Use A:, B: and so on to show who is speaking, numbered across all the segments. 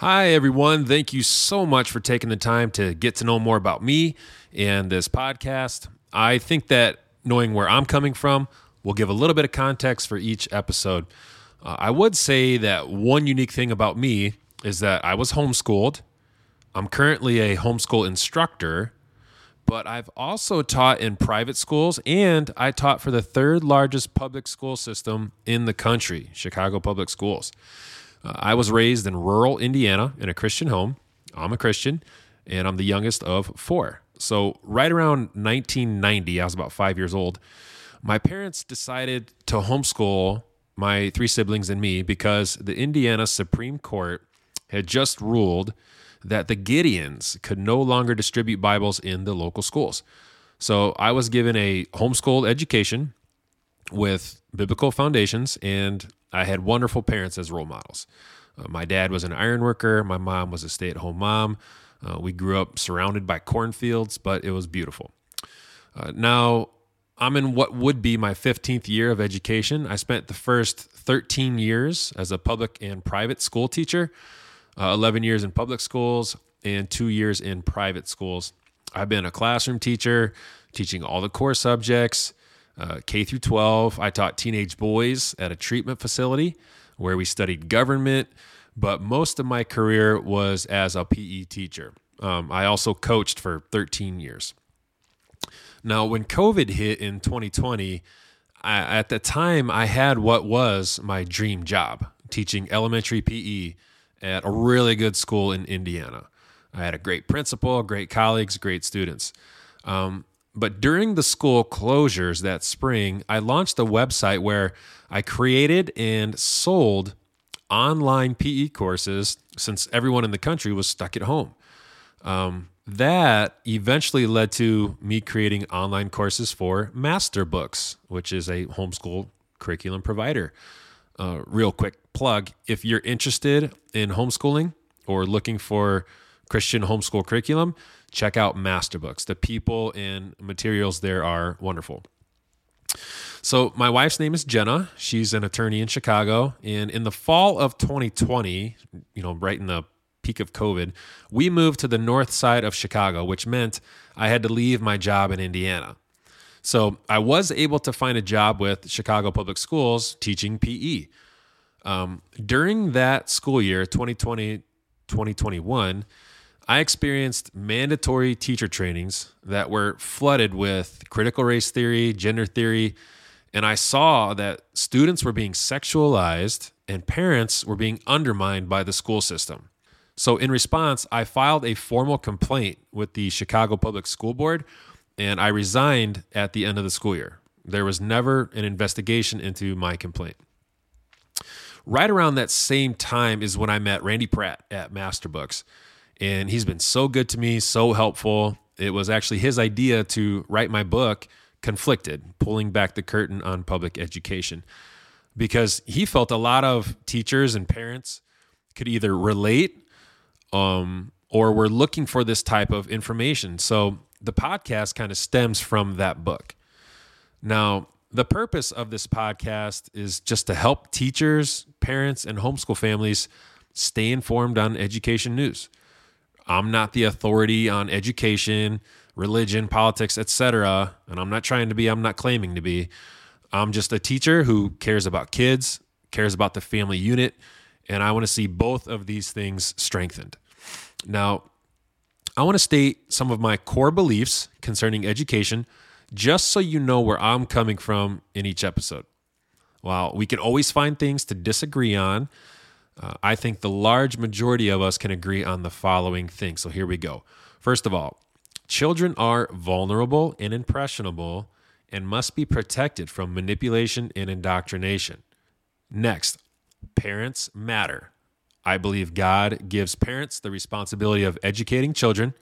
A: Hi, everyone. Thank you so much for taking the time to get to know more about me and this podcast. I think that knowing where I'm coming from will give a little bit of context for each episode. Uh, I would say that one unique thing about me is that I was homeschooled. I'm currently a homeschool instructor, but I've also taught in private schools and I taught for the third largest public school system in the country, Chicago Public Schools. Uh, I was raised in rural Indiana in a Christian home. I'm a Christian, and I'm the youngest of four. So, right around 1990, I was about five years old. My parents decided to homeschool my three siblings and me because the Indiana Supreme Court had just ruled that the Gideons could no longer distribute Bibles in the local schools. So I was given a homeschool education with biblical foundations, and I had wonderful parents as role models. Uh, my dad was an iron worker, my mom was a stay at home mom. Uh, we grew up surrounded by cornfields, but it was beautiful. Uh, now, I'm in what would be my 15th year of education. I spent the first 13 years as a public and private school teacher, uh, 11 years in public schools, and two years in private schools. I've been a classroom teacher, teaching all the core subjects, uh, K through 12. I taught teenage boys at a treatment facility where we studied government, but most of my career was as a PE teacher. Um, I also coached for 13 years. Now, when COVID hit in 2020, I, at the time I had what was my dream job teaching elementary PE at a really good school in Indiana. I had a great principal, great colleagues, great students. Um, but during the school closures that spring, I launched a website where I created and sold online PE courses since everyone in the country was stuck at home. Um, that eventually led to me creating online courses for Masterbooks, which is a homeschool curriculum provider. Uh, real quick plug if you're interested in homeschooling or looking for Christian homeschool curriculum, check out Masterbooks. The people and materials there are wonderful. So, my wife's name is Jenna. She's an attorney in Chicago. And in the fall of 2020, you know, right in the peak of COVID, we moved to the north side of Chicago, which meant I had to leave my job in Indiana. So, I was able to find a job with Chicago Public Schools teaching PE. Um, during that school year, 2020 2021, I experienced mandatory teacher trainings that were flooded with critical race theory, gender theory, and I saw that students were being sexualized and parents were being undermined by the school system. So, in response, I filed a formal complaint with the Chicago Public School Board and I resigned at the end of the school year. There was never an investigation into my complaint. Right around that same time is when I met Randy Pratt at Masterbooks and he's been so good to me, so helpful. It was actually his idea to write my book, Conflicted, pulling back the curtain on public education, because he felt a lot of teachers and parents could either relate um, or were looking for this type of information. So the podcast kind of stems from that book. Now, the purpose of this podcast is just to help teachers, parents, and homeschool families stay informed on education news. I'm not the authority on education, religion, politics, etc. And I'm not trying to be, I'm not claiming to be. I'm just a teacher who cares about kids, cares about the family unit, and I want to see both of these things strengthened. Now, I want to state some of my core beliefs concerning education just so you know where I'm coming from in each episode. While we can always find things to disagree on, uh, I think the large majority of us can agree on the following things. So here we go. First of all, children are vulnerable and impressionable and must be protected from manipulation and indoctrination. Next, parents matter. I believe God gives parents the responsibility of educating children,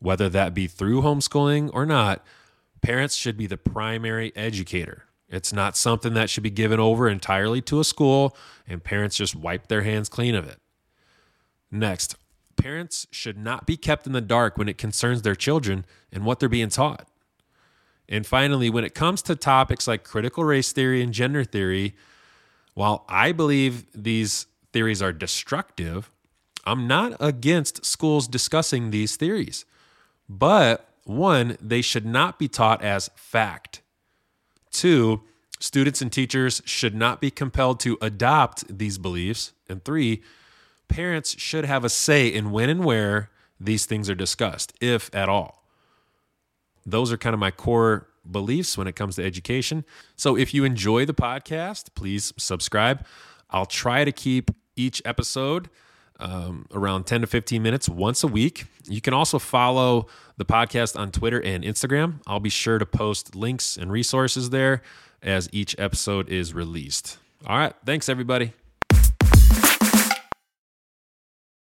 A: whether that be through homeschooling or not. Parents should be the primary educator. It's not something that should be given over entirely to a school and parents just wipe their hands clean of it. Next, parents should not be kept in the dark when it concerns their children and what they're being taught. And finally, when it comes to topics like critical race theory and gender theory, while I believe these theories are destructive, I'm not against schools discussing these theories, but one, they should not be taught as fact. Two, students and teachers should not be compelled to adopt these beliefs. And three, parents should have a say in when and where these things are discussed, if at all. Those are kind of my core beliefs when it comes to education. So if you enjoy the podcast, please subscribe. I'll try to keep each episode um, around 10 to 15 minutes once a week. You can also follow the podcast on Twitter and Instagram. I'll be sure to post links and resources there as each episode is released. All right. Thanks, everybody.